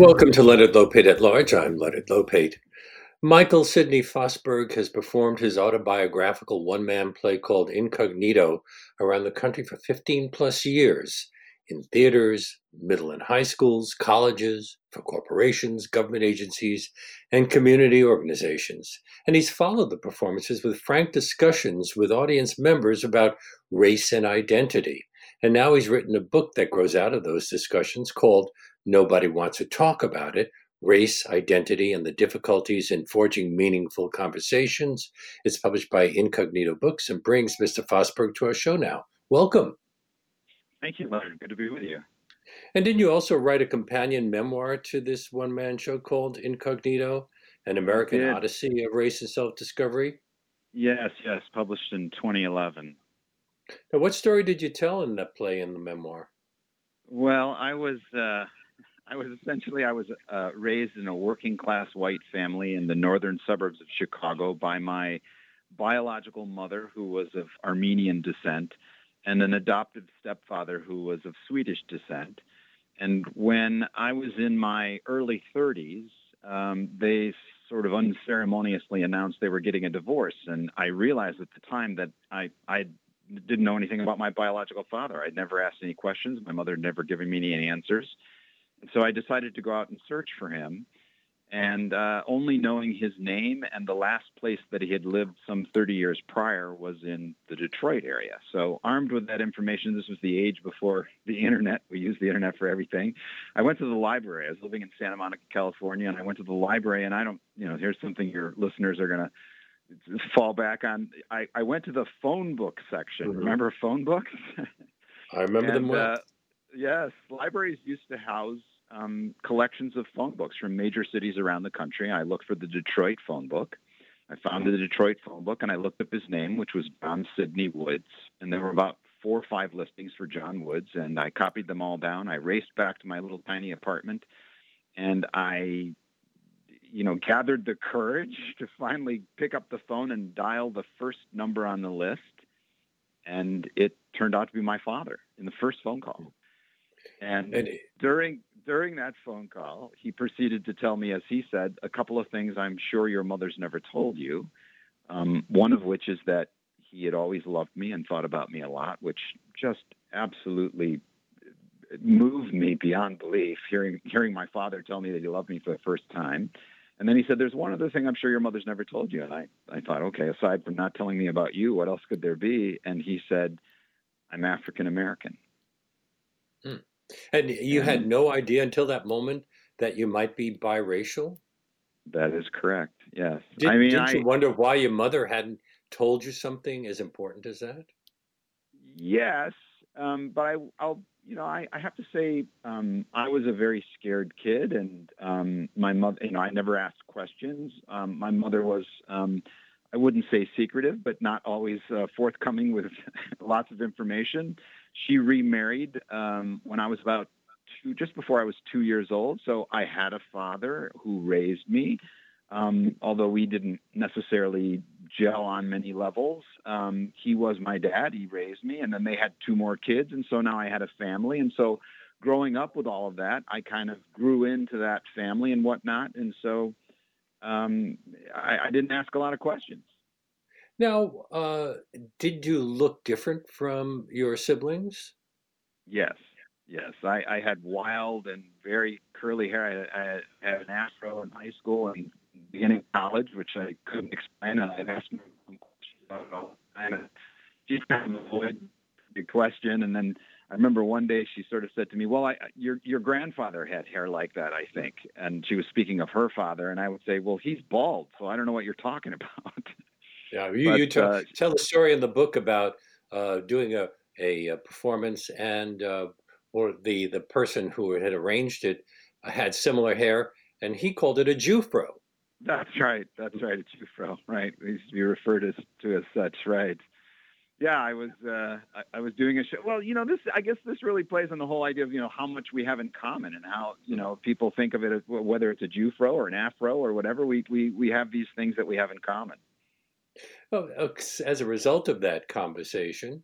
Welcome to Leonard Lopate at Large. I'm Leonard Lopate. Michael Sidney Fosberg has performed his autobiographical one man play called Incognito around the country for 15 plus years in theaters, middle and high schools, colleges, for corporations, government agencies, and community organizations. And he's followed the performances with frank discussions with audience members about race and identity. And now he's written a book that grows out of those discussions called Nobody Wants to Talk About It Race, Identity, and the Difficulties in Forging Meaningful Conversations. It's published by Incognito Books and brings Mr. Fosberg to our show now. Welcome. Thank you, Leonard. Good to be with you. And didn't you also write a companion memoir to this one man show called Incognito An American Odyssey of Race and Self Discovery? Yes, yes, published in 2011. Now, what story did you tell in that play in the memoir? Well, I was. Uh, I was essentially I was uh, raised in a working class white family in the northern suburbs of Chicago by my biological mother, who was of Armenian descent, and an adoptive stepfather who was of Swedish descent. And when I was in my early 30s, um, they sort of unceremoniously announced they were getting a divorce. And I realized at the time that I, I didn't know anything about my biological father. I'd never asked any questions. My mother had never given me any answers. So I decided to go out and search for him and uh, only knowing his name and the last place that he had lived some 30 years prior was in the Detroit area. So, armed with that information, this was the age before the internet. We used the internet for everything. I went to the library. I was living in Santa Monica, California, and I went to the library. And I don't, you know, here's something your listeners are going to fall back on. I, I went to the phone book section. Mm-hmm. Remember phone books? I remember and, them well. Uh, yes, libraries used to house um, collections of phone books from major cities around the country. I looked for the Detroit phone book. I found the Detroit phone book and I looked up his name, which was John Sidney Woods. And there were about four or five listings for John Woods. And I copied them all down. I raced back to my little tiny apartment and I, you know, gathered the courage to finally pick up the phone and dial the first number on the list. And it turned out to be my father in the first phone call. And, and during during that phone call, he proceeded to tell me, as he said, a couple of things I'm sure your mother's never told you. Um, one of which is that he had always loved me and thought about me a lot, which just absolutely moved me beyond belief. Hearing hearing my father tell me that he loved me for the first time, and then he said, "There's one other thing I'm sure your mother's never told you." And I I thought, okay, aside from not telling me about you, what else could there be? And he said, "I'm African American." And you had no idea until that moment that you might be biracial? That is correct. Yes. Did, I mean, did I, you wonder why your mother hadn't told you something as important as that? Yes, um, but I, will you know, I, I, have to say, um, I was a very scared kid, and um, my mother, you know, I never asked questions. Um, my mother was, um, I wouldn't say secretive, but not always uh, forthcoming with lots of information. She remarried um, when I was about two, just before I was two years old. So I had a father who raised me, um, although we didn't necessarily gel on many levels. Um, he was my dad. He raised me, and then they had two more kids, and so now I had a family. And so, growing up with all of that, I kind of grew into that family and whatnot. And so, um, I, I didn't ask a lot of questions. Now, uh, did you look different from your siblings? Yes, yes. I, I had wild and very curly hair. I, I, had an afro in high school and beginning college, which I couldn't explain. And I'd ask them questions about it all the time. And she kind of avoided the question. And then I remember one day she sort of said to me, "Well, I, your your grandfather had hair like that, I think." And she was speaking of her father, and I would say, "Well, he's bald, so I don't know what you're talking about." Yeah, you, but, you tell, uh, tell the story in the book about uh, doing a, a, a, performance and uh, or the the person who had arranged it had similar hair, and he called it a Jewfro. That's right. That's right. A Jewfro. Right. It used to be referred as, to as such. Right. Yeah, I was uh, I, I was doing a show. Well, you know, this I guess this really plays on the whole idea of you know how much we have in common and how you know people think of it as whether it's a Jewfro or an Afro or whatever. We we we have these things that we have in common. Well, as a result of that conversation,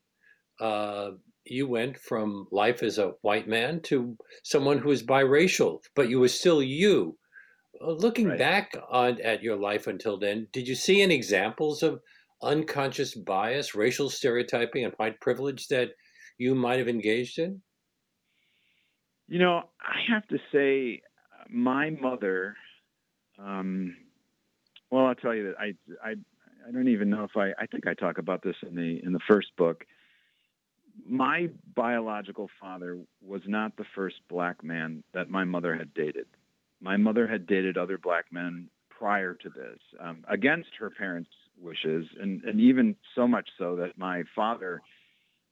uh, you went from life as a white man to someone who is biracial, but you were still you. Uh, looking right. back on at your life until then, did you see any examples of unconscious bias, racial stereotyping, and white privilege that you might have engaged in? You know, I have to say, my mother. Um, well, I'll tell you that I, I, I don't even know if I. I think I talk about this in the in the first book. My biological father was not the first black man that my mother had dated. My mother had dated other black men prior to this, um, against her parents' wishes, and and even so much so that my father,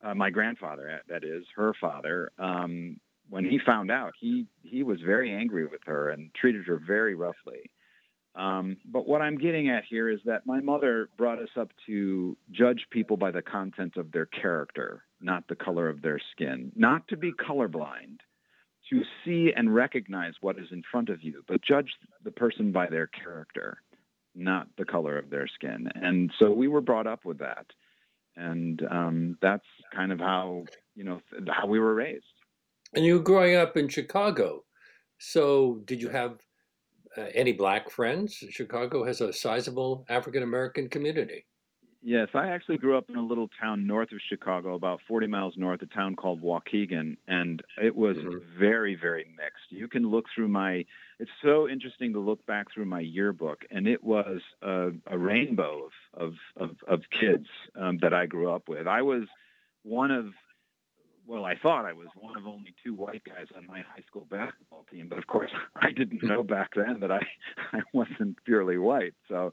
uh, my grandfather, that is her father, um, when he found out, he he was very angry with her and treated her very roughly. Um, but what I'm getting at here is that my mother brought us up to judge people by the content of their character, not the color of their skin, not to be colorblind, to see and recognize what is in front of you, but judge the person by their character, not the color of their skin. And so we were brought up with that, and um, that's kind of how you know how we were raised. And you were growing up in Chicago. So did you have uh, any black friends? Chicago has a sizable African American community. Yes, I actually grew up in a little town north of Chicago, about 40 miles north, a town called Waukegan, and it was mm-hmm. very, very mixed. You can look through my, it's so interesting to look back through my yearbook, and it was a, a rainbow of, of, of, of kids um, that I grew up with. I was one of well, I thought I was one of only two white guys on my high school basketball team, but of course, I didn't know back then that I I wasn't purely white. So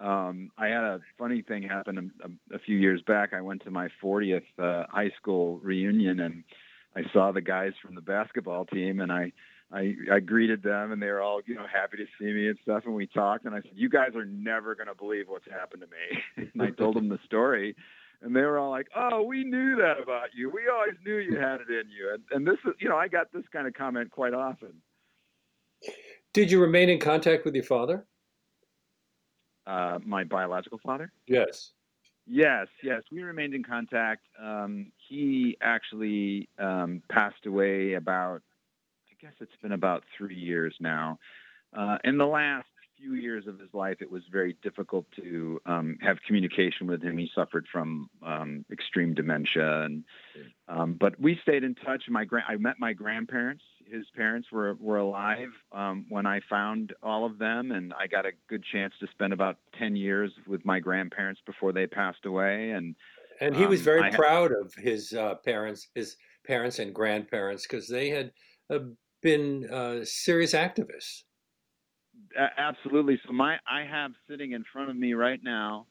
um, I had a funny thing happen a, a, few years back. I went to my 40th uh, high school reunion, and I saw the guys from the basketball team, and I. I, I greeted them and they were all, you know, happy to see me and stuff. And we talked and I said, you guys are never going to believe what's happened to me. and I told them the story and they were all like, "Oh, we knew that about you. We always knew you had it in you." And, and this is, you know, I got this kind of comment quite often. Did you remain in contact with your father? Uh, my biological father. Yes. Yes, yes, we remained in contact. Um, he actually um, passed away about, I guess it's been about three years now. Uh, in the last few years of his life, it was very difficult to um, have communication with him. He suffered from um, extreme dementia, and um, but we stayed in touch. My gra- I met my grandparents. His parents were were alive um, when I found all of them, and I got a good chance to spend about ten years with my grandparents before they passed away. And and he was um, very I proud had, of his uh, parents, his parents and grandparents, because they had uh, been uh, serious activists absolutely. So my I have sitting in front of me right now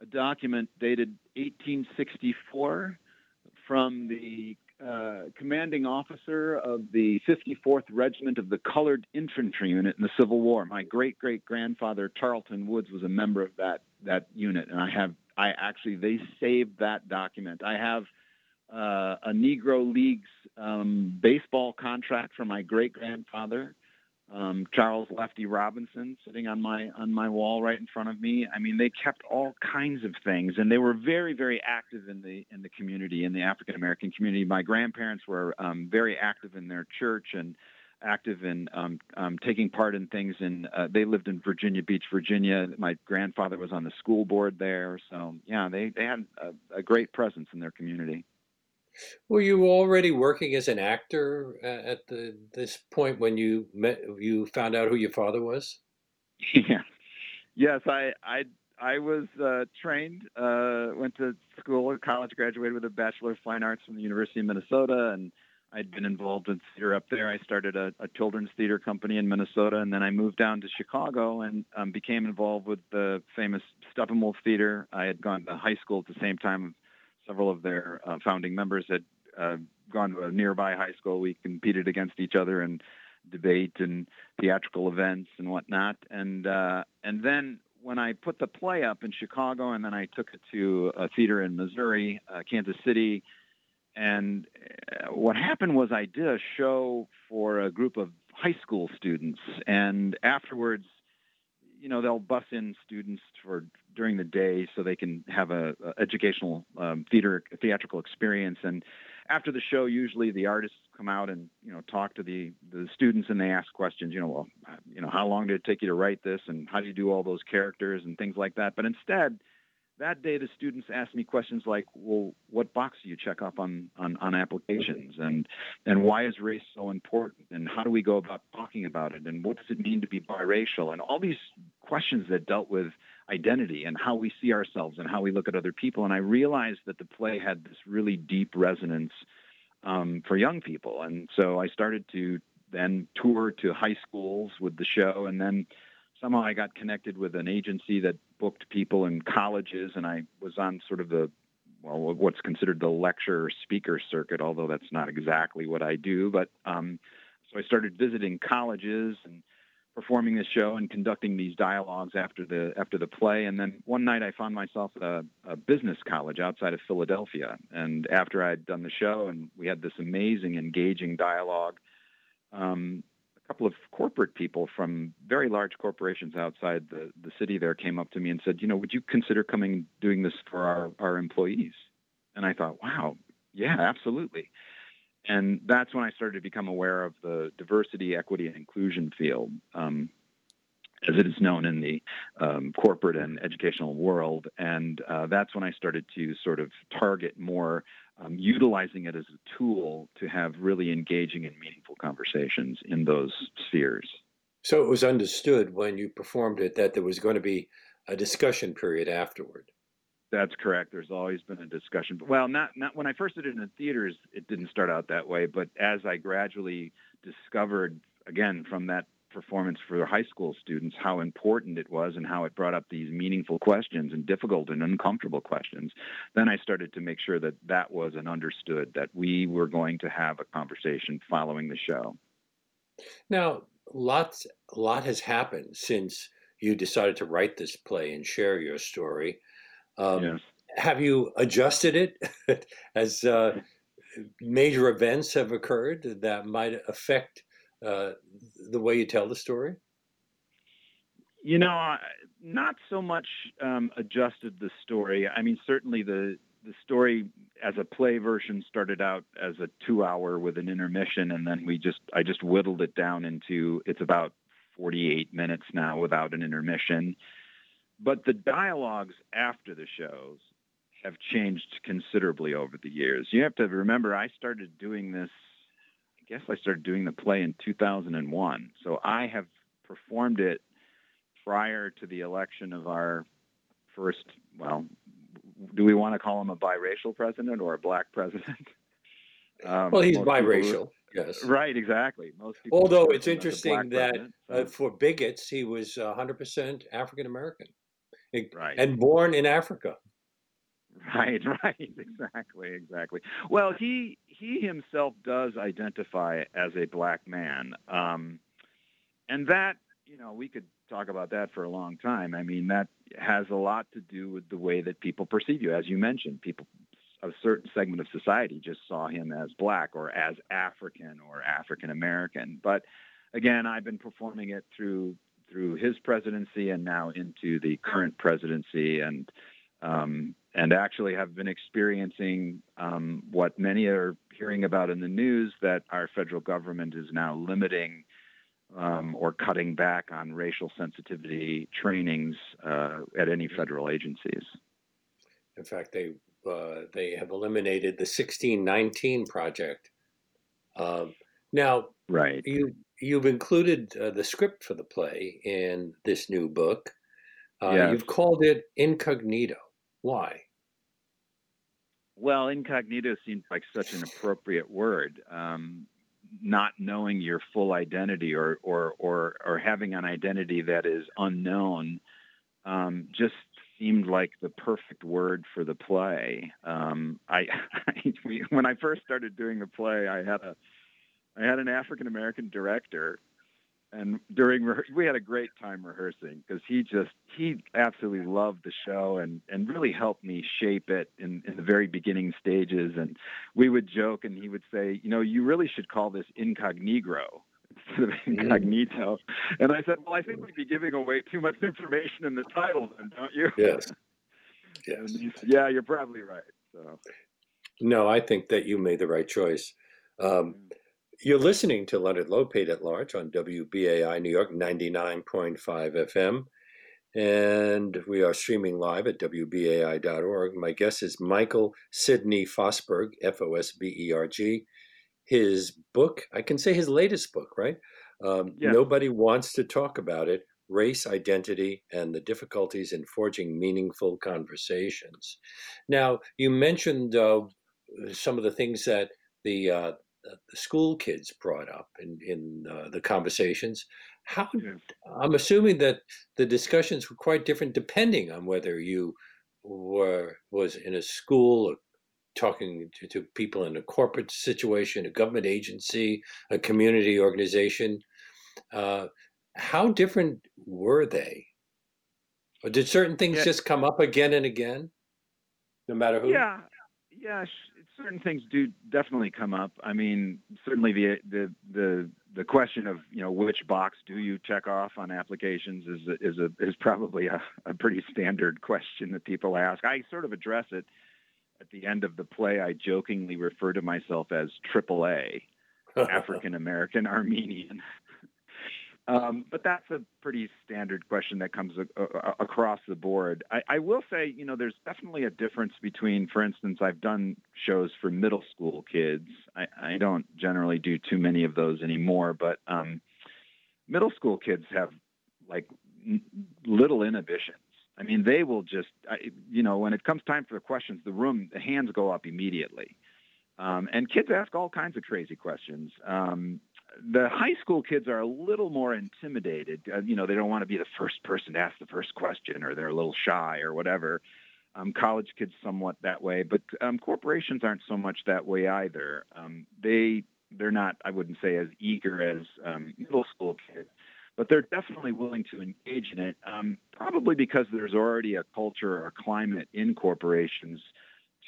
a document dated 1864 from the uh, commanding officer of the 54th Regiment of the Colored Infantry Unit in the Civil War. My great great grandfather Tarleton Woods was a member of that that unit, and I have I actually they saved that document. I have uh, a Negro Leagues um, baseball contract from my great grandfather um, Charles Lefty Robinson sitting on my on my wall right in front of me. I mean, they kept all kinds of things, and they were very very active in the in the community in the African American community. My grandparents were um, very active in their church and active in um, um, taking part in things. And uh, they lived in Virginia Beach, Virginia. My grandfather was on the school board there, so yeah, they they had a, a great presence in their community. Were you already working as an actor at the this point when you met you found out who your father was? Yeah. Yes, I I I was uh, trained, uh, went to school, college, graduated with a Bachelor of Fine Arts from the University of Minnesota, and I'd been involved in theater up there. I started a, a children's theater company in Minnesota, and then I moved down to Chicago and um, became involved with the famous Steppenwolf Theater. I had gone to high school at the same time several of their uh, founding members had uh, gone to a nearby high school. We competed against each other in debate and theatrical events and whatnot. And uh, and then when I put the play up in Chicago, and then I took it to a theater in Missouri, uh, Kansas City. And uh, what happened was I did a show for a group of high school students, and afterwards, you know, they'll bus in students for during the day so they can have a, a educational um, theater theatrical experience. And after the show, usually the artists come out and you know talk to the the students and they ask questions. You know, well, you know, how long did it take you to write this, and how do you do all those characters and things like that. But instead, that day the students asked me questions like, well, what box do you check off on, on, on applications? And, and why is race so important? And how do we go about talking about it? And what does it mean to be biracial? And all these questions that dealt with identity and how we see ourselves and how we look at other people. And I realized that the play had this really deep resonance um, for young people. And so I started to then tour to high schools with the show and then somehow I got connected with an agency that booked people in colleges, and I was on sort of the well, what's considered the lecture speaker circuit, although that's not exactly what I do. But um, so I started visiting colleges and performing this show and conducting these dialogues after the after the play. And then one night I found myself at a, a business college outside of Philadelphia. And after I'd done the show and we had this amazing, engaging dialogue, um, a couple of corporate people from very large corporations outside the, the city there came up to me and said, you know, would you consider coming doing this for our, our employees? And I thought, wow, yeah, absolutely. And that's when I started to become aware of the diversity, equity, and inclusion field. Um, as it is known in the um, corporate and educational world. And uh, that's when I started to sort of target more um, utilizing it as a tool to have really engaging and meaningful conversations in those spheres. So it was understood when you performed it that there was going to be a discussion period afterward. That's correct. There's always been a discussion. Well, not not when I first did it in the theaters, it didn't start out that way. But as I gradually discovered, again, from that performance for high school students how important it was and how it brought up these meaningful questions and difficult and uncomfortable questions then i started to make sure that that was an understood that we were going to have a conversation following the show now lots a lot has happened since you decided to write this play and share your story um, yes. have you adjusted it as uh, major events have occurred that might affect uh, the way you tell the story? You know, not so much um, adjusted the story. I mean, certainly the the story as a play version started out as a two hour with an intermission, and then we just I just whittled it down into it's about 48 minutes now without an intermission. But the dialogues after the shows have changed considerably over the years. You have to remember, I started doing this I guess I started doing the play in 2001. So I have performed it prior to the election of our first, well, do we want to call him a biracial president or a black president? Um, well, he's biracial. yes. Right, exactly. Most Although it's interesting that so. uh, for bigots, he was 100% African American. Right. And born in Africa. Right, right, exactly, exactly. Well, he he himself does identify as a black man, um, and that you know we could talk about that for a long time. I mean, that has a lot to do with the way that people perceive you, as you mentioned. People, a certain segment of society, just saw him as black or as African or African American. But again, I've been performing it through through his presidency and now into the current presidency and um, and actually have been experiencing um, what many are hearing about in the news that our federal government is now limiting um, or cutting back on racial sensitivity trainings uh, at any federal agencies. In fact, they uh, they have eliminated the 1619 project. Um, now, right, you you've included uh, the script for the play in this new book. Uh, yes. You've called it Incognito. Why? Well, incognito seems like such an appropriate word. Um, not knowing your full identity or, or, or, or having an identity that is unknown um, just seemed like the perfect word for the play. Um, I, I, when I first started doing the play, I had a I had an African American director and during we had a great time rehearsing because he just he absolutely loved the show and and really helped me shape it in in the very beginning stages and we would joke and he would say you know you really should call this incognegro instead of mm-hmm. incognito and i said well i think we'd be giving away too much information in the title then don't you yes yes said, yeah you're probably right so No, I think that you made the right choice. Um, mm. You're listening to Leonard Lopate at Large on WBAI New York 99.5 FM. And we are streaming live at WBAI.org. My guest is Michael Sidney Fosberg, F O S B E R G. His book, I can say his latest book, right? Um, yeah. Nobody wants to talk about it race identity and the difficulties in forging meaningful conversations. Now, you mentioned uh, some of the things that the, uh, the school kids brought up in, in uh, the conversations. How yes. I'm assuming that the discussions were quite different depending on whether you were was in a school or talking to, to people in a corporate situation, a government agency, a community organization. Uh, how different were they? Or did certain things yeah. just come up again and again, no matter who? Yeah, yeah. Certain things do definitely come up. I mean, certainly the the the the question of you know which box do you check off on applications is is a is probably a, a pretty standard question that people ask. I sort of address it at the end of the play. I jokingly refer to myself as AAA, African American Armenian. Um, but that's a pretty standard question that comes a, a, across the board. I, I, will say, you know, there's definitely a difference between, for instance, I've done shows for middle school kids. I, I don't generally do too many of those anymore, but um, middle school kids have like n- little inhibitions. I mean, they will just, I, you know, when it comes time for the questions, the room, the hands go up immediately. Um, and kids ask all kinds of crazy questions. Um, the high school kids are a little more intimidated. Uh, you know, they don't want to be the first person to ask the first question, or they're a little shy, or whatever. Um, college kids somewhat that way, but um, corporations aren't so much that way either. Um, they they're not, I wouldn't say, as eager as um, middle school kids, but they're definitely willing to engage in it. Um, probably because there's already a culture or a climate in corporations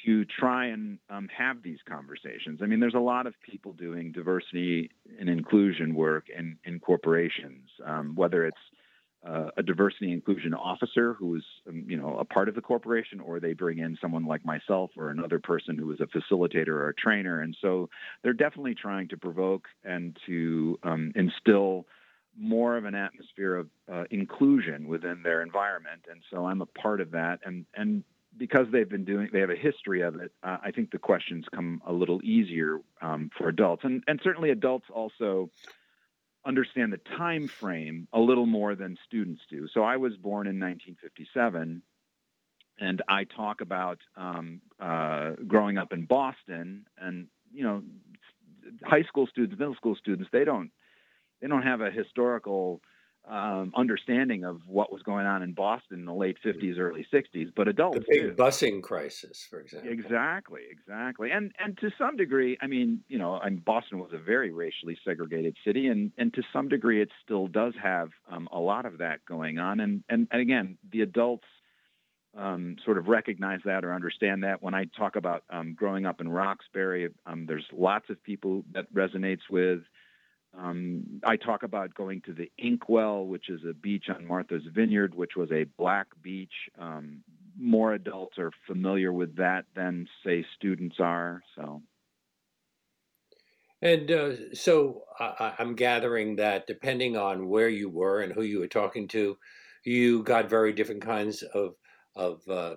to try and um, have these conversations. I mean, there's a lot of people doing diversity and inclusion work in, in corporations, um, whether it's uh, a diversity inclusion officer who is, um, you know, a part of the corporation, or they bring in someone like myself or another person who is a facilitator or a trainer. And so they're definitely trying to provoke and to um, instill more of an atmosphere of uh, inclusion within their environment. And so I'm a part of that. And and because they've been doing, they have a history of it. Uh, I think the questions come a little easier um, for adults, and and certainly adults also understand the time frame a little more than students do. So I was born in 1957, and I talk about um, uh, growing up in Boston, and you know, high school students, middle school students, they don't they don't have a historical um, understanding of what was going on in Boston in the late 50s, early 60s, but adults the big do. busing crisis, for example. Exactly, exactly, and and to some degree, I mean, you know, I mean, Boston was a very racially segregated city, and and to some degree, it still does have um, a lot of that going on, and and, and again, the adults. Um, sort of recognize that or understand that. When I talk about um, growing up in Roxbury, um, there's lots of people that resonates with. Um, I talk about going to the Inkwell, which is a beach on Martha's Vineyard, which was a black beach. Um, more adults are familiar with that than, say, students are. So. And uh, so uh, I'm gathering that depending on where you were and who you were talking to, you got very different kinds of of uh,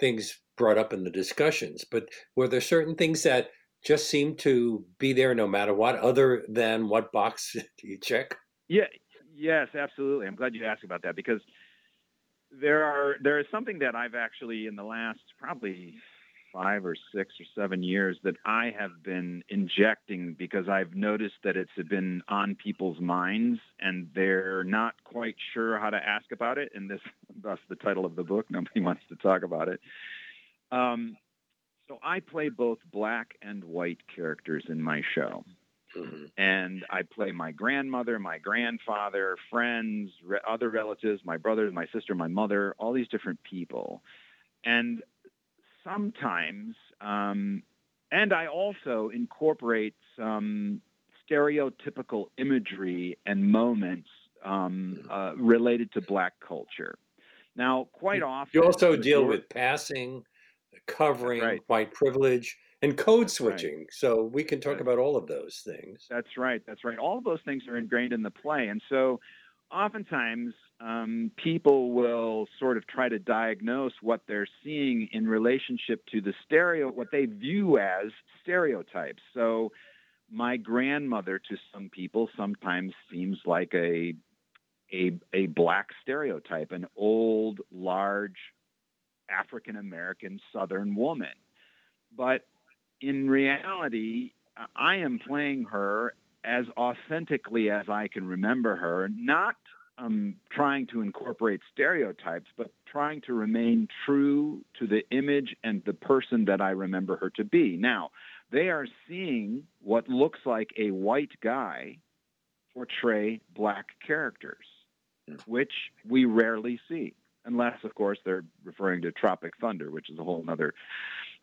things brought up in the discussions. But were there certain things that just seem to be there no matter what, other than what box do you check? Yeah, yes, absolutely. I'm glad you asked about that because there are there is something that I've actually in the last probably five or six or seven years that I have been injecting because I've noticed that it's been on people's minds and they're not quite sure how to ask about it. And this, thus the title of the book. Nobody wants to talk about it. Um, so I play both black and white characters in my show. Mm-hmm. And I play my grandmother, my grandfather, friends, re- other relatives, my brother, my sister, my mother, all these different people. And sometimes, um, and I also incorporate some stereotypical imagery and moments um, mm-hmm. uh, related to black culture. Now, quite often, you also deal with passing covering right. white privilege and code switching. Right. So we can talk about all of those things. That's right. That's right. All of those things are ingrained in the play. And so oftentimes um, people will sort of try to diagnose what they're seeing in relationship to the stereo, what they view as stereotypes. So my grandmother to some people sometimes seems like a a, a black stereotype, an old, large African American Southern woman. But in reality, I am playing her as authentically as I can remember her, not um, trying to incorporate stereotypes, but trying to remain true to the image and the person that I remember her to be. Now, they are seeing what looks like a white guy portray black characters, which we rarely see, unless, of course, they're referring to Tropic Thunder, which is a whole other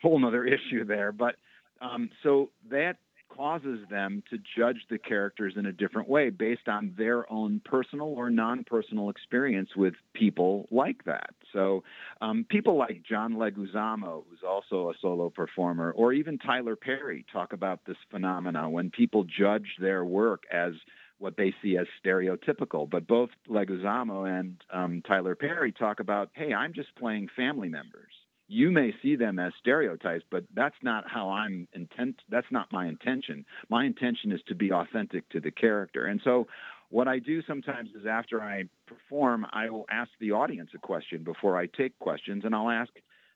whole other issue there. But um, so that causes them to judge the characters in a different way based on their own personal or non-personal experience with people like that. So um, people like John Leguizamo, who's also a solo performer, or even Tyler Perry talk about this phenomena when people judge their work as what they see as stereotypical. But both Leguizamo and um, Tyler Perry talk about, hey, I'm just playing family members you may see them as stereotypes, but that's not how I'm intent. That's not my intention. My intention is to be authentic to the character. And so, what I do sometimes is after I perform, I will ask the audience a question before I take questions, and I'll ask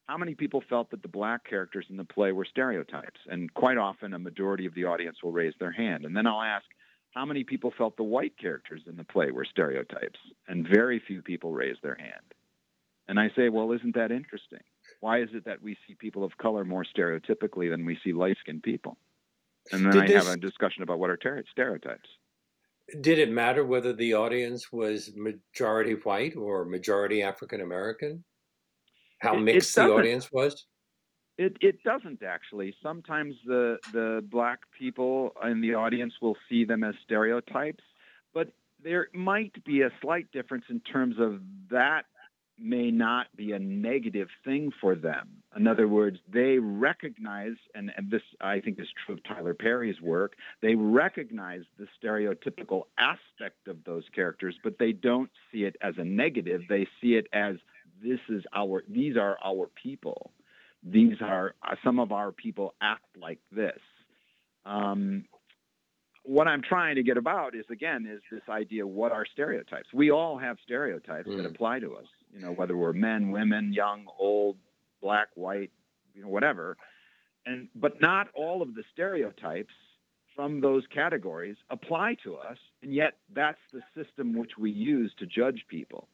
how many people felt that the black characters in the play were stereotypes. And quite often, a majority of the audience will raise their hand. And then I'll ask how many people felt the white characters in the play were stereotypes, and very few people raised their hand. And I say, well, isn't that interesting? Why is it that we see people of color more stereotypically than we see light skinned people? And then Did I this, have a discussion about what are ter- stereotypes. Did it matter whether the audience was majority white or majority African American? How mixed the audience was? It, it doesn't actually. Sometimes the, the black people in the audience will see them as stereotypes, but there might be a slight difference in terms of that may not be a negative thing for them. In other words, they recognize, and, and, this I think is true of Tyler Perry's work, they recognize the stereotypical aspect of those characters, but they don't see it as a negative. They see it as this is our, these are our people. These are, some of our people act like this. Um, what I'm trying to get about is again is this idea what are stereotypes? We all have stereotypes mm. that apply to us you know, whether we're men, women, young, old, black, white, you know, whatever. And but not all of the stereotypes from those categories apply to us, and yet that's the system which we use to judge people.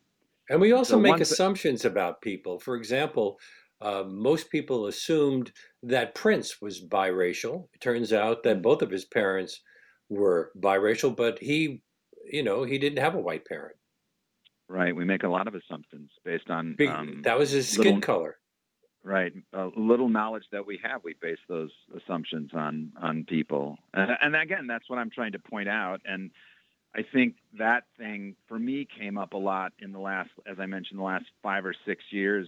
And we also so make assumptions th- about people. For example, uh, most people assumed that Prince was biracial. It turns out that mm. both of his parents were biracial, but he, you know, he didn't have a white parent. Right. We make a lot of assumptions based on um, that was his skin little, color. Right. A little knowledge that we have, we base those assumptions on on people. And, and again, that's what I'm trying to point out. And I think that thing for me came up a lot in the last, as I mentioned, the last five or six years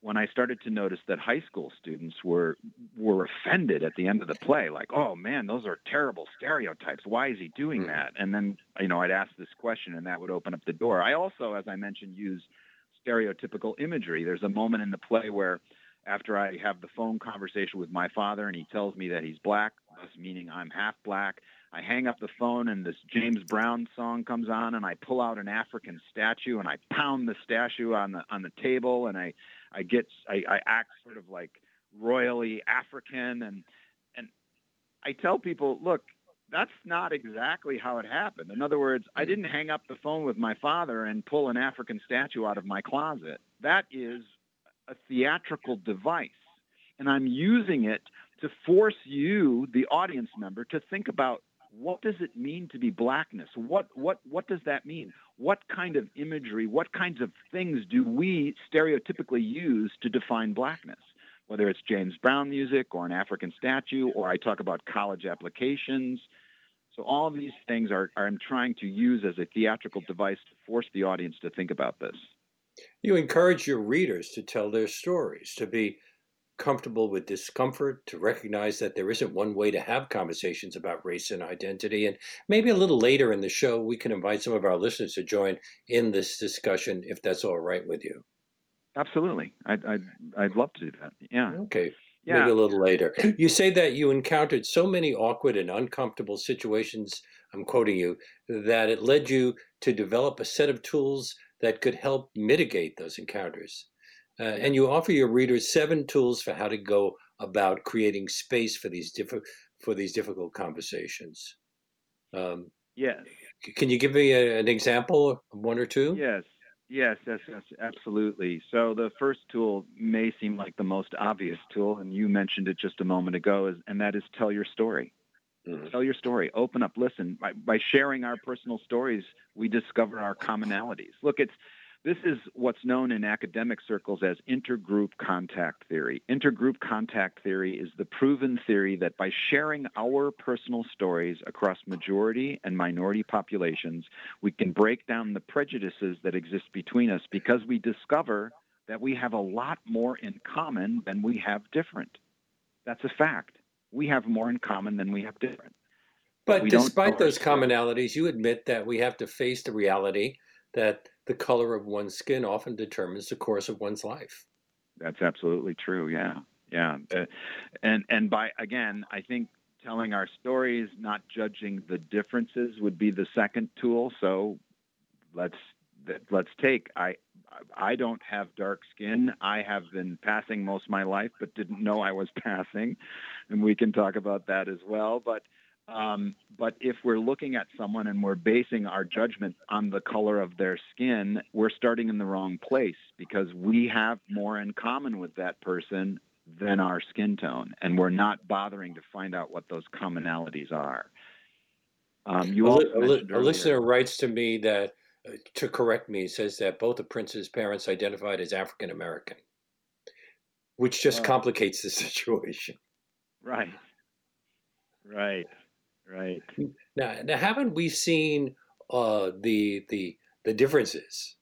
when I started to notice that high school students were were offended at the end of the play, like, "Oh man, those are terrible stereotypes. Why is he doing mm-hmm. that?" And then you know I'd ask this question, and that would open up the door. I also, as I mentioned, use stereotypical imagery. There's a moment in the play where, after I have the phone conversation with my father, and he tells me that he's black, thus meaning I'm half black. I hang up the phone and this James Brown song comes on and I pull out an African statue and I pound the statue on the on the table and I I get I, I act sort of like royally African and and I tell people, look, that's not exactly how it happened. In other words, I mm-hmm. didn't hang up the phone with my father and pull an African statue out of my closet. That is a theatrical device. And I'm using it to force you, the audience member, to think about what does it mean to be blackness? What what what does that mean? What kind of imagery, what kinds of things do we stereotypically use to define blackness? Whether it's James Brown music or an African statue, or I talk about college applications. So all these things are, are I'm trying to use as a theatrical device to force the audience to think about this. You encourage your readers to tell their stories, to be comfortable with discomfort, to recognize that there isn't one way to have conversations about race and identity. And maybe a little later in the show, we can invite some of our listeners to join in this discussion if that's all right with you. Absolutely. I'd, I'd, I'd love to do that. Yeah. Okay. Yeah. Maybe a little later. You say that you encountered so many awkward and uncomfortable situations, I'm quoting you, that it led you to develop a set of tools that could help mitigate those encounters. Uh, and you offer your readers seven tools for how to go about creating space for these different for these difficult conversations. Um, yes. Can you give me a, an example, one or two? Yes. Yes, yes, yes, absolutely. So the first tool may seem like the most obvious tool, and you mentioned it just a moment ago, is, and that is tell your story. Mm-hmm. Tell your story. Open up. Listen. By, by sharing our personal stories, we discover our commonalities. Look, it's this is what's known in academic circles as intergroup contact theory. Intergroup contact theory is the proven theory that by sharing our personal stories across majority and minority populations, we can break down the prejudices that exist between us because we discover that we have a lot more in common than we have different. That's a fact. We have more in common than we have different. But, despite those commonalities, you admit that we have to face the reality that the color of one's skin often determines the course of one's life. That's absolutely true. Yeah, yeah, uh, and and by again, I think telling our stories, not judging the differences, would be the second tool. So let's let's take I I don't have dark skin. I have been passing most of my life, but didn't know I was passing, and we can talk about that as well. But um, but if we're looking at someone and we're basing our judgment on the color of their skin, we're starting in the wrong place because we have more in common with that person than our skin tone, and we're not bothering to find out what those commonalities are. Um, you a, li- a, listener writes to me that, uh, to correct me, says that both of Prince's parents identified as African American, which just oh. complicates the situation. Right. Right. Right. Now, now haven't we seen uh, the the the differences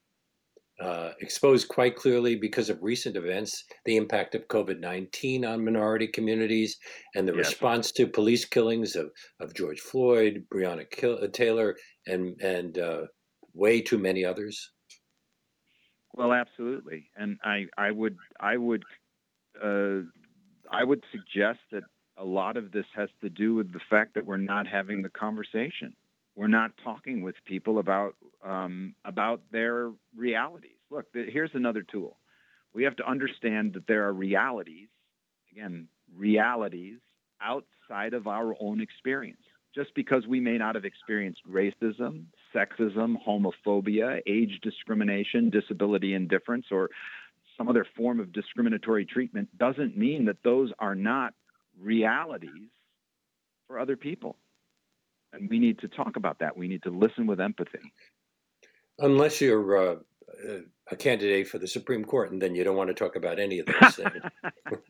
uh, exposed quite clearly because of recent events, the impact of COVID nineteen on minority communities, and the yes. response to police killings of, of George Floyd, Breonna Kill- uh, Taylor, and and uh, way too many others. Well, absolutely, and I I would I would uh, I would suggest that a lot of this has to do with the fact that we're not having the conversation. We're not talking with people about um, about their realities. Look, here's another tool. We have to understand that there are realities, again, realities outside of our own experience. Just because we may not have experienced racism, sexism, homophobia, age discrimination, disability indifference, or some other form of discriminatory treatment doesn't mean that those are not realities for other people. And we need to talk about that. We need to listen with empathy. Unless you're uh, a candidate for the Supreme Court, and then you don't want to talk about any of those things.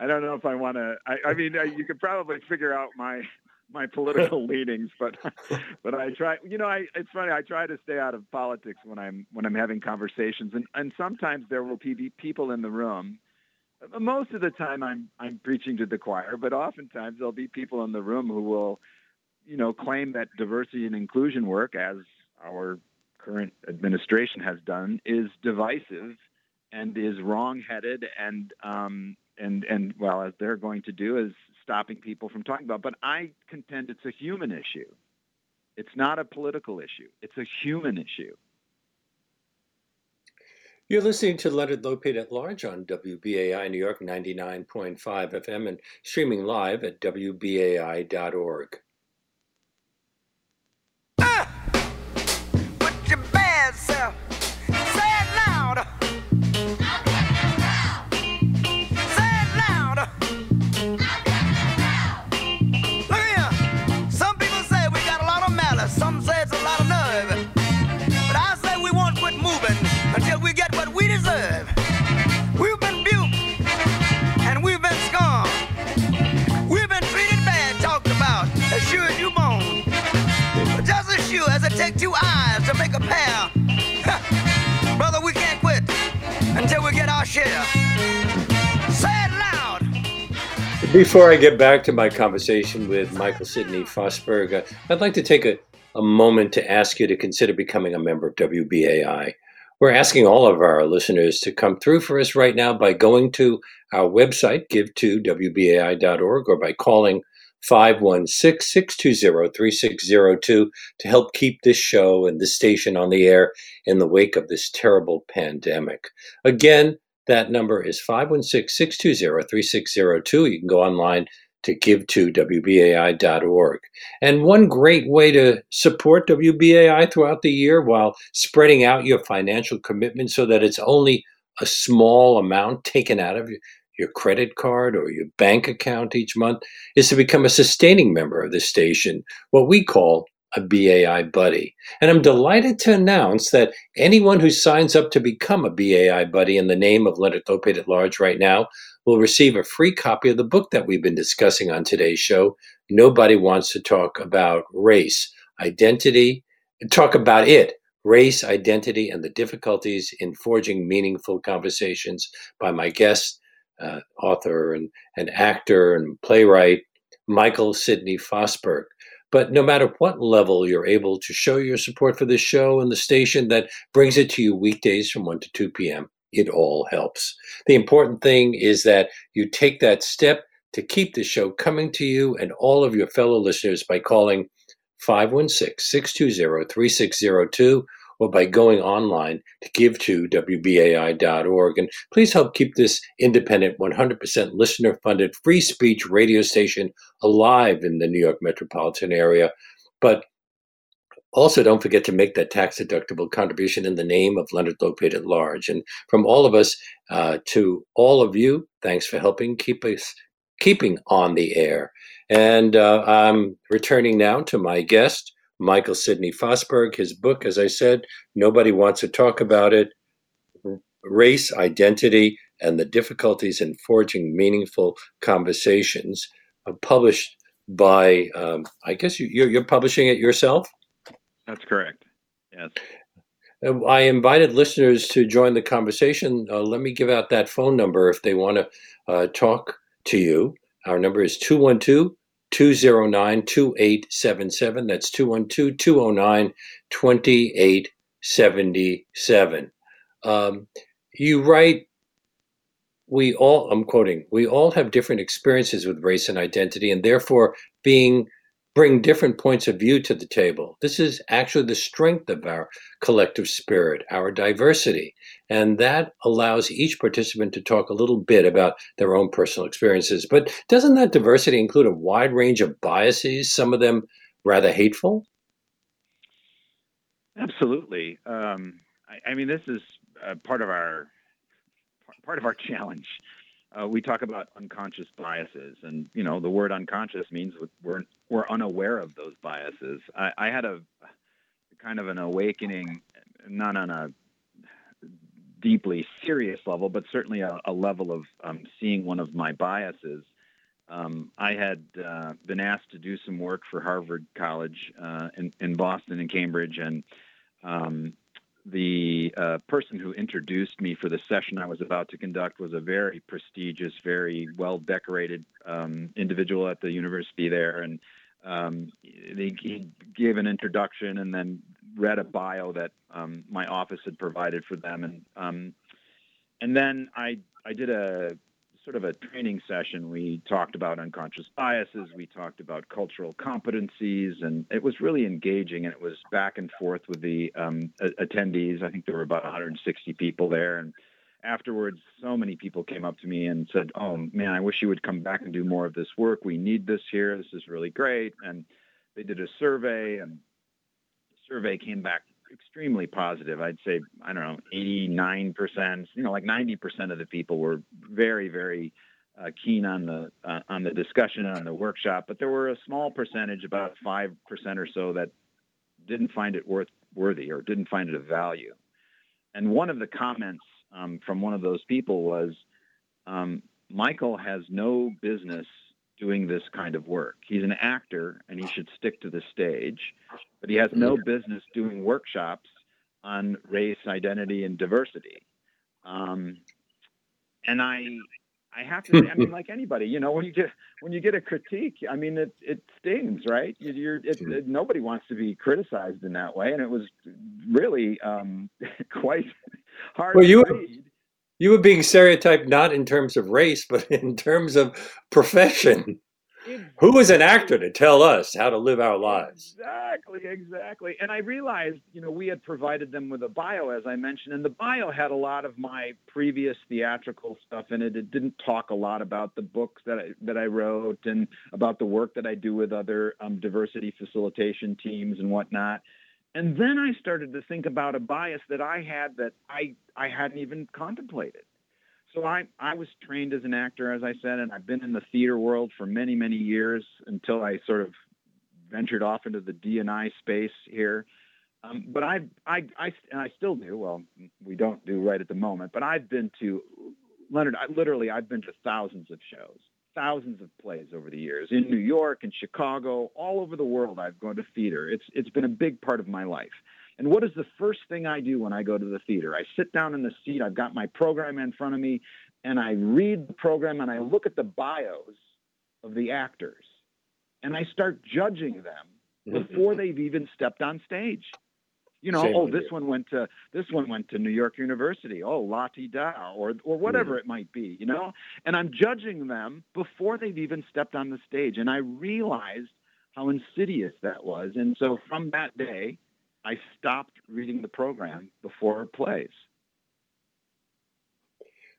I don't know if I want to. I, I mean, uh, you could probably figure out my my political leanings, but but I try. You know, I it's funny. I try to stay out of politics when I'm when I'm having conversations, and and sometimes there will be people in the room most of the time I'm I'm preaching to the choir, but oftentimes there'll be people in the room who will, you know, claim that diversity and inclusion work, as our current administration has done, is divisive and is wrongheaded and um, and and well, as they're going to do, is stopping people from talking about. But I contend it's a human issue. It's not a political issue. It's a human issue. You're listening to Leonard Lopate at Large on WBAI New York 99.5 FM and streaming live at WBAI.org. take two eyes to make a pair. Brother, we can't quit until we get our share. Say it loud. Before I get back to my conversation with Michael Sidney Fosberg, uh, I'd like to take a, a moment to ask you to consider becoming a member of WBAI. We're asking all of our listeners to come through for us right now by going to our website, give2wbai.org, or by calling 516 620 3602 to help keep this show and this station on the air in the wake of this terrible pandemic. Again, that number is 516 620 3602. You can go online to give to WBAI.org. And one great way to support WBAI throughout the year while spreading out your financial commitment so that it's only a small amount taken out of your credit card or your bank account each month is to become a sustaining member of the station, what we call a BAI buddy. And I'm delighted to announce that anyone who signs up to become a BAI buddy in the name of Leonard Lopate at Large right now will receive a free copy of the book that we've been discussing on today's show. Nobody wants to talk about race, identity, talk about it. Race, identity, and the difficulties in forging meaningful conversations by my guest, uh, author and, and actor and playwright, Michael Sidney Fosberg. But no matter what level you're able to show your support for this show and the station that brings it to you weekdays from 1 to 2 p.m., it all helps. The important thing is that you take that step to keep the show coming to you and all of your fellow listeners by calling 516 620 3602 or by going online to give to WBAI.org. And please help keep this independent, 100% listener funded free speech radio station alive in the New York metropolitan area. But also, don't forget to make that tax deductible contribution in the name of Leonard Lopate at large. And from all of us uh, to all of you, thanks for helping keep us keeping on the air. And uh, I'm returning now to my guest, Michael Sidney Fosberg. His book, as I said, Nobody Wants to Talk About It Race, Identity, and the Difficulties in Forging Meaningful Conversations, uh, published by, um, I guess you, you're, you're publishing it yourself? That's correct. Yes. I invited listeners to join the conversation. Uh, let me give out that phone number if they want to uh, talk to you. Our number is 212 209 2877. That's 212 209 2877. Um, you write, we all, I'm quoting, we all have different experiences with race and identity, and therefore being bring different points of view to the table. This is actually the strength of our collective spirit, our diversity. And that allows each participant to talk a little bit about their own personal experiences. But doesn't that diversity include a wide range of biases, some of them rather hateful? Absolutely. Um, I, I, mean, this is uh, part of our part of our challenge uh, we talk about unconscious biases, and you know the word unconscious means we're we're unaware of those biases. I, I had a kind of an awakening, not on a deeply serious level, but certainly a, a level of um, seeing one of my biases. Um, I had uh, been asked to do some work for Harvard College uh, in, in Boston and Cambridge, and um, the uh, person who introduced me for the session I was about to conduct was a very prestigious, very well decorated um, individual at the university there. And um, he, he, gave an introduction and then read a bio that um, my office had provided for them. And, um, and then I, I did a sort of a training session. We talked about unconscious biases, we talked about cultural competencies, and it was really engaging. And it was back and forth with the um, attendees. I think there were about 160 people there. And afterwards, so many people came up to me and said, "Oh man, I wish you would come back and do more of this work. We need this here. This is really great." And they did a survey, and the survey came back extremely positive. I'd say I don't know, 89 percent. You know, like 90 percent of the people were very, very uh, keen on the uh, on the discussion and on the workshop. But there were a small percentage, about five percent or so, that didn't find it worth worthy or didn't find it of value. And one of the comments um, from one of those people was, um, "Michael has no business doing this kind of work. He's an actor and he should stick to the stage, but he has no business doing workshops on race, identity, and diversity. Um, and I, I have to. Say, I mean, like anybody, you know, when you get when you get a critique, I mean, it it stings, right? You're it, it, nobody wants to be criticized in that way, and it was really um, quite hard. Well, you read. You were being stereotyped not in terms of race, but in terms of profession. Who is an actor to tell us how to live our lives? Exactly, exactly. And I realized, you know, we had provided them with a bio, as I mentioned, and the bio had a lot of my previous theatrical stuff in it. It didn't talk a lot about the books that I, that I wrote and about the work that I do with other um, diversity facilitation teams and whatnot. And then I started to think about a bias that I had that I I hadn't even contemplated so I I was trained as an actor, as I said, and I've been in the theater world for many many years until I sort of ventured off into the D&I space here. Um, but I, I, I, and I still do. Well, we don't do right at the moment, but I've been to Leonard. I, literally, I've been to thousands of shows, thousands of plays over the years in New York and Chicago, all over the world. I've gone to theater. It's it's been a big part of my life. And what is the first thing I do when I go to the theater? I sit down in the seat, I've got my program in front of me, and I read the program and I look at the bios of the actors and I start judging them mm-hmm. before they've even stepped on stage. You know, Same oh, this you. one went to this one went to New York University. Oh, Lati Da, or or whatever mm. it might be. You know, and I'm judging them before they've even stepped on the stage, and I realized how insidious that was. And so from that day, I stopped reading the program before it plays.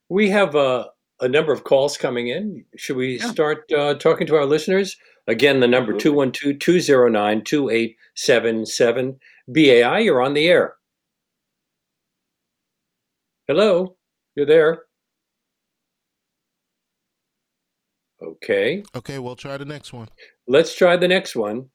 We have a, a number of calls coming in. Should we yeah. start uh, talking to our listeners? Again, the number 212 209 2877. BAI, you're on the air. Hello, you're there. Okay. Okay, we'll try the next one. Let's try the next one.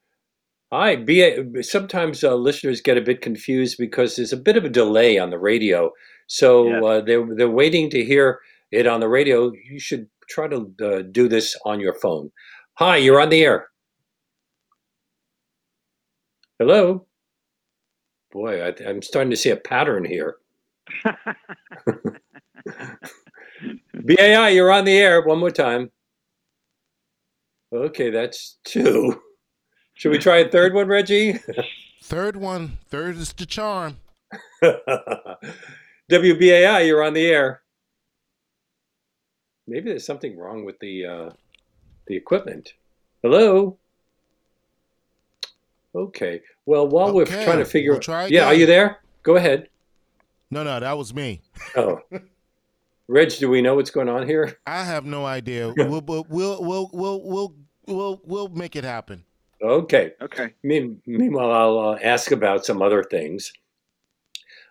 Hi, BA. Sometimes uh, listeners get a bit confused because there's a bit of a delay on the radio, so yeah. uh, they're they're waiting to hear it on the radio. You should try to uh, do this on your phone. Hi, you're on the air. Hello. Boy, I, I'm starting to see a pattern here. BAI, you're on the air. One more time. Okay, that's two. Should we try a third one, Reggie? third one. Third is the charm. WBAI, you're on the air. Maybe there's something wrong with the uh, the equipment. Hello. Okay. Well, while okay. we're trying to figure, we'll try yeah, are you there? Go ahead. No, no, that was me. oh, Reg, do we know what's going on here? I have no idea. we'll, we'll, we'll, we'll, we'll, we'll, we'll make it happen. Okay. Okay. meanwhile, I'll uh, ask about some other things.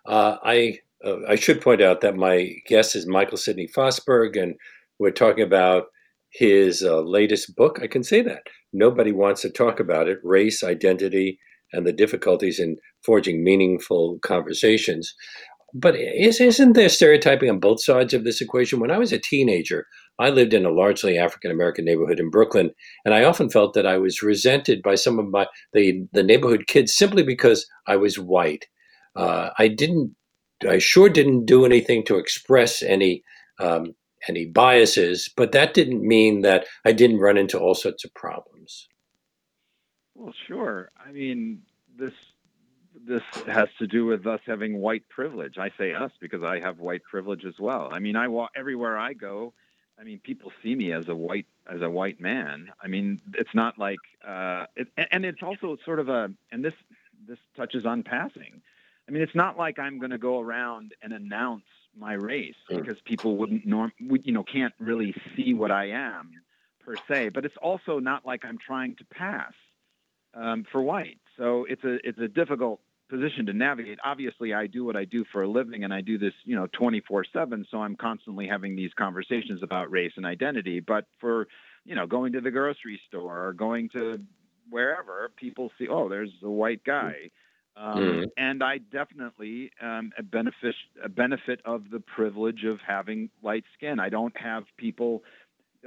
Uh, I uh, I should point out that my guest is Michael Sidney Fosberg, and we're talking about his uh, latest book. I can say that nobody wants to talk about it: race, identity, and the difficulties in forging meaningful conversations. But is, isn't there stereotyping on both sides of this equation? When I was a teenager, I lived in a largely African American neighborhood in Brooklyn, and I often felt that I was resented by some of my the the neighborhood kids simply because I was white. Uh, I didn't, I sure didn't do anything to express any um, any biases, but that didn't mean that I didn't run into all sorts of problems. Well, sure. I mean, this this has to do with us having white privilege. I say us because I have white privilege as well. I mean, I walk everywhere I go I mean, people see me as a white as a white man. I mean, it's not like, uh, it, and it's also sort of a, and this this touches on passing. I mean, it's not like I'm going to go around and announce my race because people wouldn't norm, you know, can't really see what I am per se. But it's also not like I'm trying to pass um, for white. So it's a it's a difficult position to navigate. Obviously, I do what I do for a living, and I do this, you know, 24/7. So I'm constantly having these conversations about race and identity. But for, you know, going to the grocery store or going to wherever, people see, oh, there's a white guy. Um, mm-hmm. And I definitely um, a benefit a benefit of the privilege of having light skin. I don't have people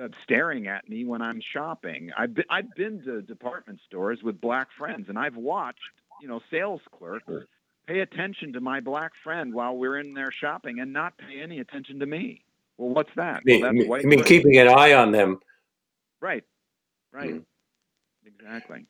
uh, staring at me when I'm shopping. I've been, I've been to department stores with black friends, and I've watched you know, sales clerk pay attention to my black friend while we're in there shopping and not pay any attention to me. Well, what's that? I mean, well, I mean, white I mean, keeping an eye on them. Right. Right. Mm. Exactly.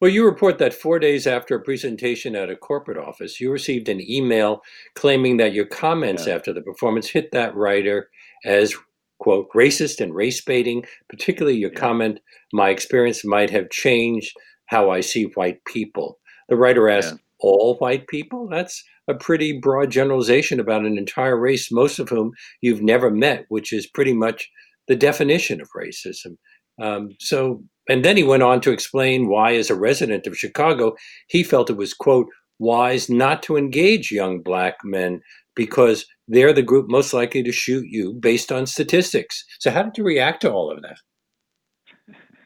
Well, you report that four days after a presentation at a corporate office, you received an email claiming that your comments Yeah. after the performance hit that writer as, quote, racist and race baiting, particularly your Yeah. comment, my experience might have changed how I see white people. The writer asked, Yeah. all white people? That's a pretty broad generalization about an entire race, most of whom you've never met, which is pretty much the definition of racism. Um, so, and then he went on to explain why, as a resident of Chicago, he felt it was, quote, wise not to engage young black men because they're the group most likely to shoot you based on statistics. So, how did you react to all of that?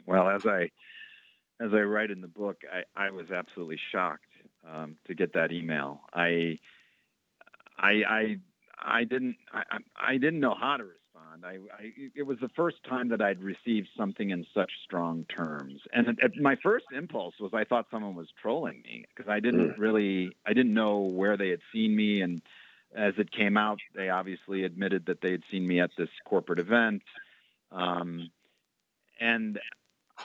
Well, as I as I write in the book, I, I was absolutely shocked um, to get that email. I I I, I didn't I, I didn't know how to respond. I, I it was the first time that I'd received something in such strong terms, and it, it- my first impulse was I thought someone was trolling me because I didn't really I didn't know where they had seen me, and as it came out, they obviously admitted that they had seen me at this corporate event. Um, and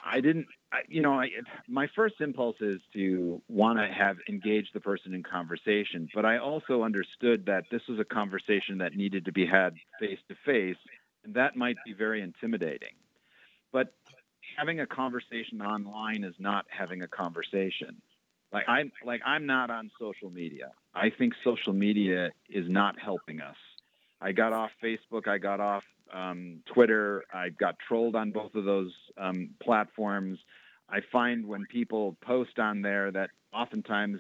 I didn't, I, you know, I, my first impulse is to want to have engaged the person in conversation, but I also understood that this was a conversation that needed to be had face to face, and that might be very intimidating. But having a conversation online is not having a conversation. Like I'm, like I'm not on social media. I think social media is not helping us. I got off Facebook. I got off um, Twitter. I got trolled on both of those um, platforms. I find when people post on there that oftentimes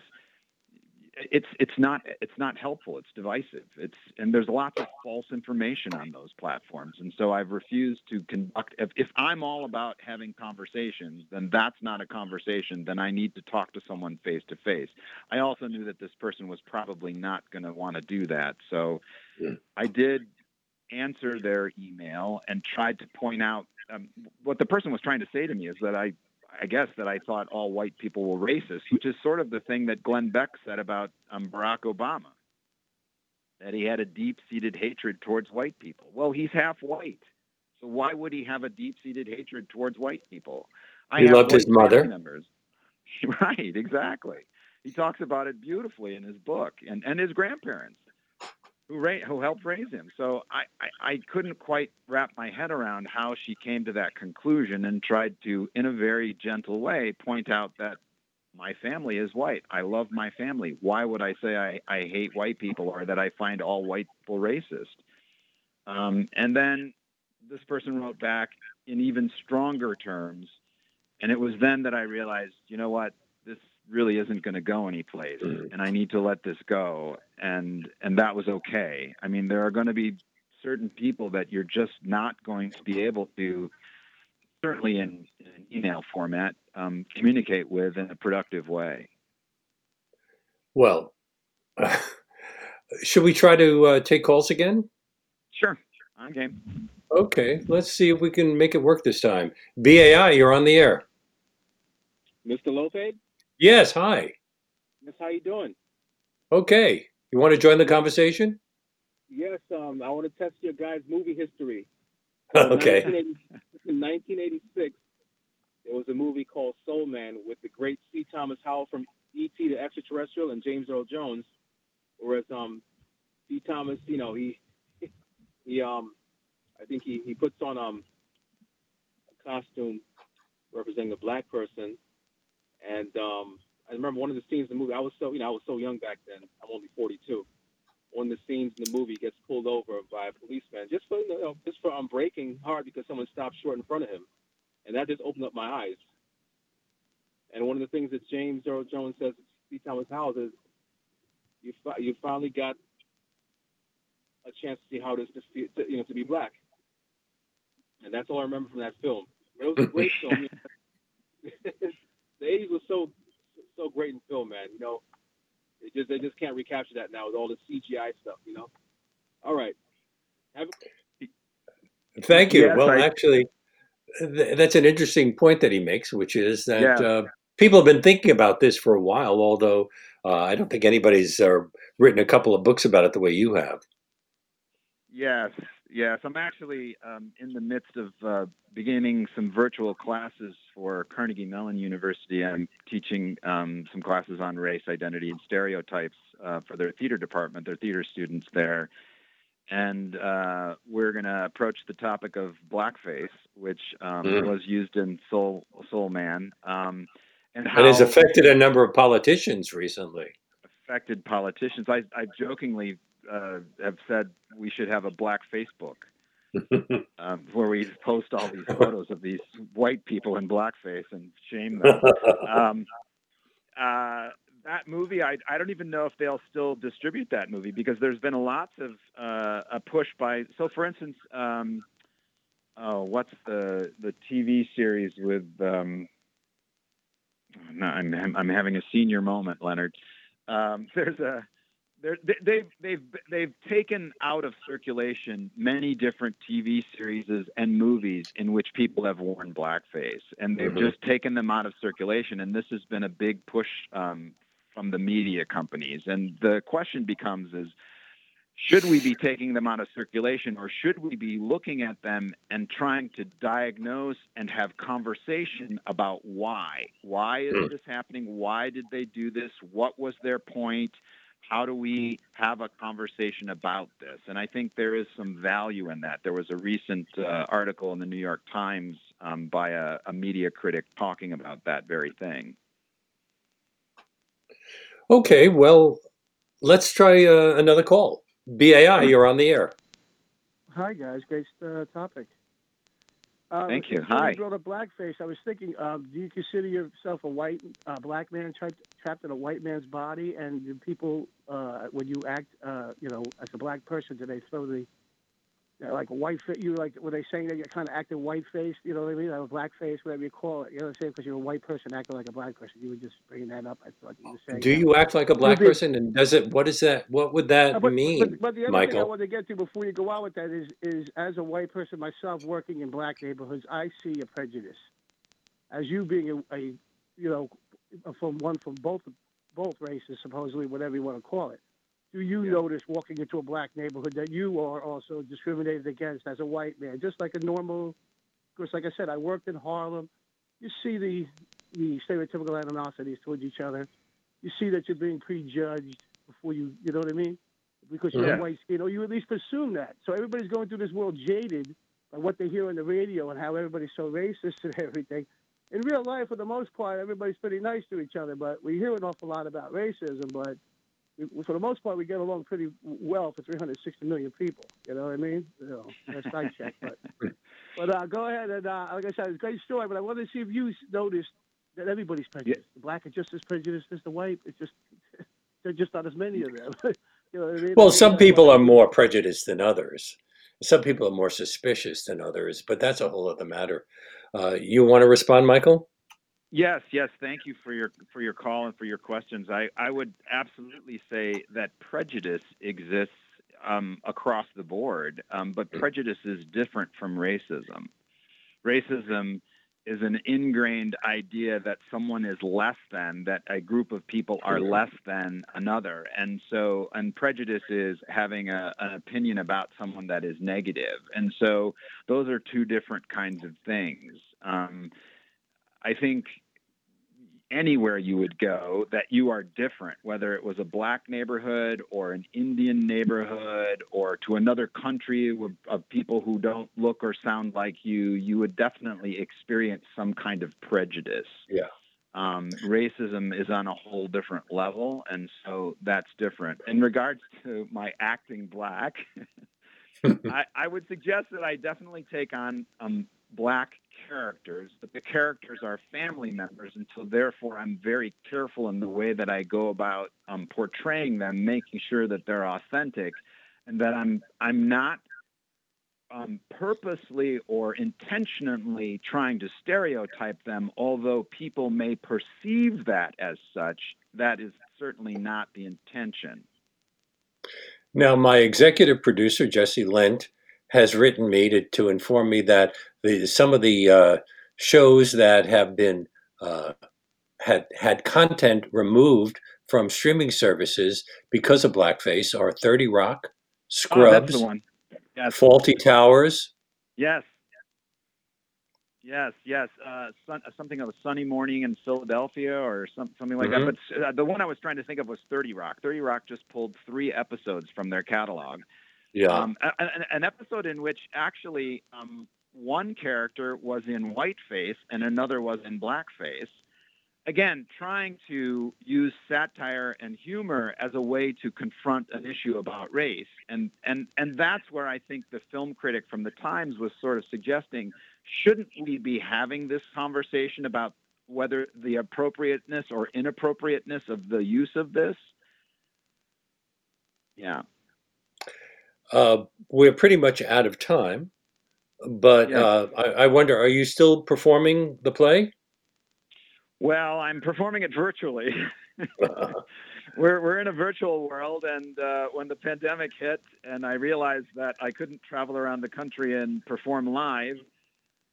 it's it's not it's not helpful. It's divisive. It's and there's lots of false information on those platforms. And so I've refused to conduct. If, if I'm all about having conversations, then that's not a conversation. Then I need to talk to someone face to face. I also knew that this person was probably not going to want to do that. So Yeah. I did answer their email and tried to point out um, what the person was trying to say to me is that I, I guess that I thought all white people were racist, which is sort of the thing that Glenn Beck said about um, Barack Obama, that he had a deep-seated hatred towards white people. Well, he's half white, so why would he have a deep-seated hatred towards white people? I He loved his mother. Members. Right, exactly. He talks about it beautifully in his book, and, and his grandparents who ra- who helped raise him. So I, I, I couldn't quite wrap my head around how she came to that conclusion and tried to, in a very gentle way, point out that my family is white. I love my family. Why would I say I, I hate white people or that I find all white people racist? Um, and then this person wrote back in even stronger terms. And it was then that I realized, you know what, really isn't going to go anyplace, Mhm. and I need to let this go. And and that was okay. I mean, there are going to be certain people that you're just not going to be able to, certainly in, in an email format, um, communicate with in a productive way. Well, should we try to uh, take calls again? Sure, I'm game. Okay, let's see if we can make it work this time. BAI, you're on the air. Mr. Lopez, Yes, hi. Miss, how you doing? Okay, you want to join the conversation? Yes, um, I want to test your guys' movie history. Okay. In 1986, there was a movie called Soul Man with the great C. Thomas Howell from E.T. the Extraterrestrial and James Earl Jones. Whereas um, C. Thomas, you know, he he um, I think he, he puts on um a costume representing a black person, and um, I remember one of the scenes in the movie. I was so you know I was so young back then. I'm only 42. One of the scenes in the movie gets pulled over by a policeman just for you know, just for um, braking hard because someone stopped short in front of him, and that just opened up my eyes. And one of the things that James Earl Jones says to. Thomas Howell is, you fi- you finally got a chance to see how it is to, fe- to you know to be black, and that's all I remember from that film. It was a great film. the 80s was so so great in film, man. You know, they just they just can't recapture that now with all the CGI stuff. You know. All right. Have Thank you. Yes, well, I- actually, th- that's an interesting point that he makes, which is that Yeah. uh, people have been thinking about this for a while, although uh, I don't think anybody's uh, written a couple of books about it the way you have. Yes, yes. I'm actually um, in the midst of uh, beginning some virtual classes for Carnegie Mellon University. I'm teaching um, some classes on race, identity, and stereotypes uh, for their theater department, their theater students there. And uh, we're going to approach the topic of blackface, which um, Mm. was used in Soul Soul Man, um, and how And has affected a number of politicians recently. affected politicians. I, I jokingly uh, have said we should have a black Facebook um, where we post all these photos of these white people in blackface and shame them. um, uh, that movie, I, I don't even know if they'll still distribute that movie because there's been a lots of uh, a push by. So, for instance, um, oh, what's the the TV series with? Um, no, I'm I'm having a senior moment, Leonard. Um, there's a there, they- they've they've they've taken out of circulation many different TV series and movies in which people have worn blackface, and they've Mhm. just taken them out of circulation. And this has been a big push um, from the media companies. And the question becomes: is should we be taking them out of circulation, or should we be looking at them and trying to diagnose and have conversation about why? Why is Hmm. this happening? Why did they do this? What was their point? How do we have a conversation about this? And I think there is some value in that. There was a recent uh, article in the New York Times um, by a, a media critic talking about that very thing. Okay, well, let's try uh, another call. BAI, you're on the air. Hi guys, great uh, topic. Uh, Thank you. Hi. You brought up blackface. I was thinking, um, do you consider yourself a white, uh, black man trapped, trapped in a white man's body? And do people, uh, when you act, uh, you know, as a black person, do they throw the, you know, like white face? You like were they saying that you're kind of acting white faced? You know what I mean? Or a black face, whatever you call it. You know what I'm saying? Because you're a white person acting like a black person. You were just bringing that up. I thought you were saying. Do that. you act like a black Maybe- person? And does it, what is that, what would that but, mean? But, but the other thing I want to get to before you go out with that is, is as a white person myself working in black neighborhoods, I see a prejudice. As you being a, a you know, from one from both both races, supposedly whatever you want to call it. Do you Yeah. notice walking into a black neighborhood that you are also discriminated against as a white man, just like a normal? Of course, like I said, I worked in Harlem. You see the the stereotypical animosities towards each other. You see that you're being prejudged before you, you know what I mean? Because you're Yeah. white skin, or you at least assume that. So everybody's going through this world jaded by what they hear on the radio and how everybody's so racist and everything. In real life, for the most part, everybody's pretty nice to each other, but we hear an awful lot about racism. But we, for the most part, we get along pretty well for 360 million people. You know what I mean? You know, that's side check. But, but uh, go ahead and uh, like I said, it's a great story. But I wanted to see if you noticed that everybody's prejudiced. The black are just as prejudiced as the white. It's just they're just not as many of them. you know I mean? Well, some people are more prejudiced than others. Some people are more suspicious than others, but that's a whole other matter. Uh, you want to respond, Michael? Yes, yes. Thank you for your for your call and for your questions. I, I would absolutely say that prejudice exists um, across the board, um, but prejudice is different from racism. Racism is an ingrained idea that someone is less than, that a group of people are less than another, and so and prejudice is having a, an opinion about someone that is negative, negative. and so those are two different kinds of things. Um, I think anywhere you would go that you are different, whether it was a black neighborhood or an Indian neighborhood or to another country of, of people who don't look or sound like you, you would definitely experience some kind of prejudice. Yeah. Um, racism is on a whole different level, and so that's different. In regards to my acting black, I, I would suggest that I definitely take on um, black characters, but the characters are family members, and so therefore I'm very careful in the way that I go about um, portraying them, making sure that they're authentic, and that I'm I'm not um, purposely or intentionally trying to stereotype them, although people may perceive that as such. That is certainly not the intention. Now, my executive producer, Jesse Lent, has written me to, to inform me that the, some of the uh, shows that have been uh, had had content removed from streaming services because of blackface are 30 Rock, Oh, Scrubs, the one. Yes. Fawlty Towers. Yes. Yes, yes. Uh, sun, something of a sunny morning in Philadelphia or some, something like Mhm. that. But uh, the one I was trying to think of was 30 Rock. 30 Rock just pulled three episodes from their catalog. Yeah. Um, a- a- an episode in which actually um, one character was in whiteface and another was in blackface. Again, trying to use satire and humor as a way to confront an issue about race, and and and that's where I think the film critic from the Times was sort of suggesting, shouldn't we be having this conversation about whether the appropriateness or inappropriateness of the use of this? Yeah. Uh, we're pretty much out of time, but Yeah. uh, I, I wonder: Are you still performing the play? Well, I'm performing it virtually. we're we're in a virtual world, and uh, when the pandemic hit, and I realized that I couldn't travel around the country and perform live,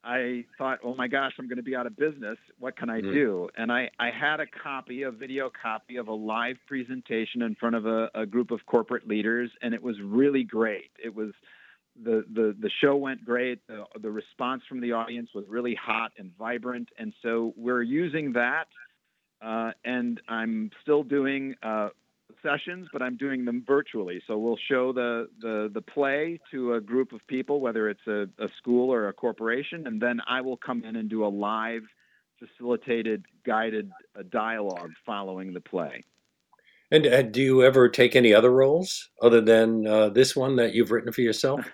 I thought, oh my gosh, I'm going to be out of business. What can I Mhm. do? And I I had a copy, a video copy of a live presentation in front of a, a group of corporate leaders, and it was really great. It was the the the show went great. The, the response from the audience was really hot and vibrant, and so we're using that. Uh, and I'm still doing uh, sessions, but I'm doing them virtually. So we'll show the the the play to a group of people, whether it's a, a school or a corporation, and then I will come in and do a live, facilitated, guided uh, dialogue following the play. And uh, do you ever take any other roles other than uh, this one that you've written for yourself?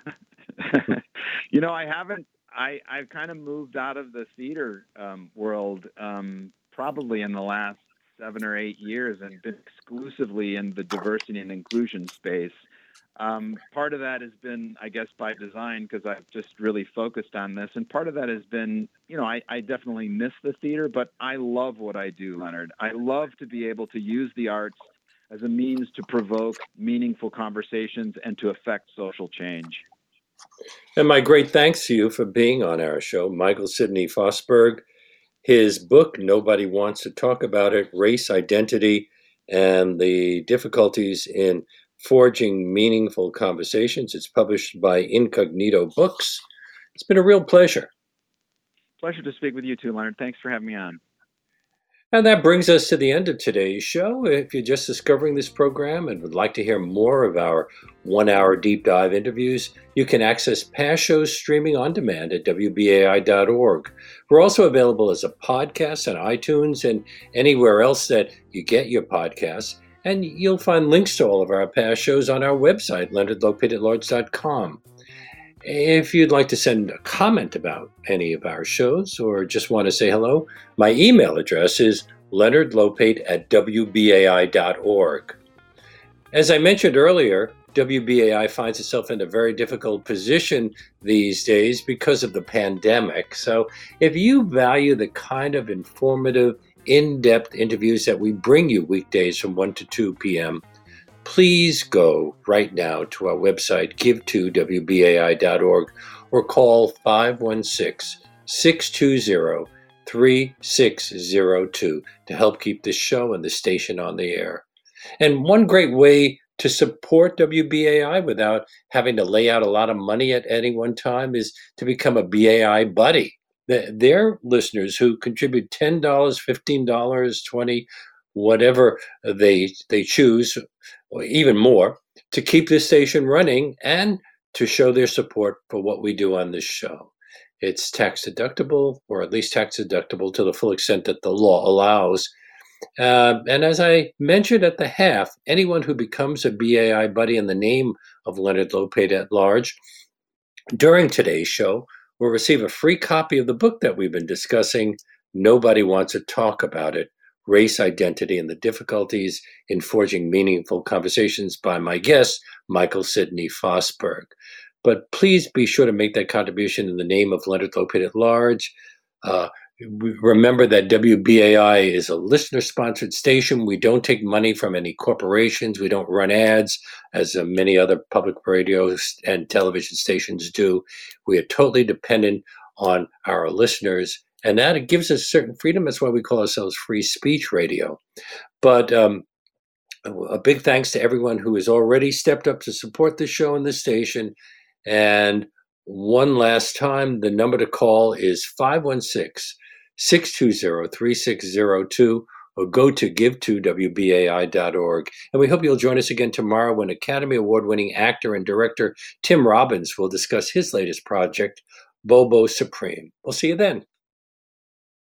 you know, I haven't. I I've kind of moved out of the theater um, world um, probably in the last seven or eight years and been exclusively in the diversity and inclusion space. Um, part of that has been, I guess, by design because I've just really focused on this, and part of that has been, you know, I, I definitely miss the theater, but I love what I do, Leonard. I love to be able to use the arts as a means to provoke meaningful conversations and to affect social change. And my great thanks to you for being on our show, Michael Sidney Fosberg. His book, Nobody Wants to Talk About It Race, Identity, and the Difficulties in Forging Meaningful Conversations. It's published by Incognito Books. It's been a real pleasure. Pleasure to speak with you too, Leonard. Thanks for having me on. And that brings us to the end of today's show. If you're just discovering this program and would like to hear more of our one hour deep dive interviews, you can access past shows streaming on demand at WBAI.org. We're also available as a podcast on iTunes and anywhere else that you get your podcasts. And you'll find links to all of our past shows on our website, leonardlopateatlarge.com. If you'd like to send a comment about any of our shows or just want to say hello, my email address is leonardlopate at wbai.org. As I mentioned earlier, WBAI finds itself in a very difficult position these days because of the pandemic. So, if you value the kind of informative, in depth interviews that we bring you weekdays from 1 to 2 p.m., please go right now to our website, give2wbai.org, or call 516 620 3602 to help keep this show and the station on the air. And one great way to support WBAI without having to lay out a lot of money at any one time is to become a BAI buddy. They're listeners who contribute $10, $15, 20 whatever they they choose, or even more, to keep this station running and to show their support for what we do on this show. It's tax deductible, or at least tax deductible to the full extent that the law allows. Uh, and as I mentioned at the half, anyone who becomes a BAI buddy in the name of Leonard Lopate at large during today's show will receive a free copy of the book that we've been discussing. Nobody wants to talk about it Race, Identity, and the Difficulties in Forging Meaningful Conversations by my guest, Michael Sidney Fosberg. But please be sure to make that contribution in the name of Leonard Lopate at large. Uh, remember that WBAI is a listener sponsored station. We don't take money from any corporations. We don't run ads as uh, many other public radio and television stations do. We are totally dependent on our listeners and that it gives us certain freedom. That's why we call ourselves free speech radio. But um, a big thanks to everyone who has already stepped up to support the show and the station. And one last time, the number to call is 516 620 3602 or go to give2wbai.org. And we hope you'll join us again tomorrow when Academy Award winning actor and director Tim Robbins will discuss his latest project, Bobo Supreme. We'll see you then.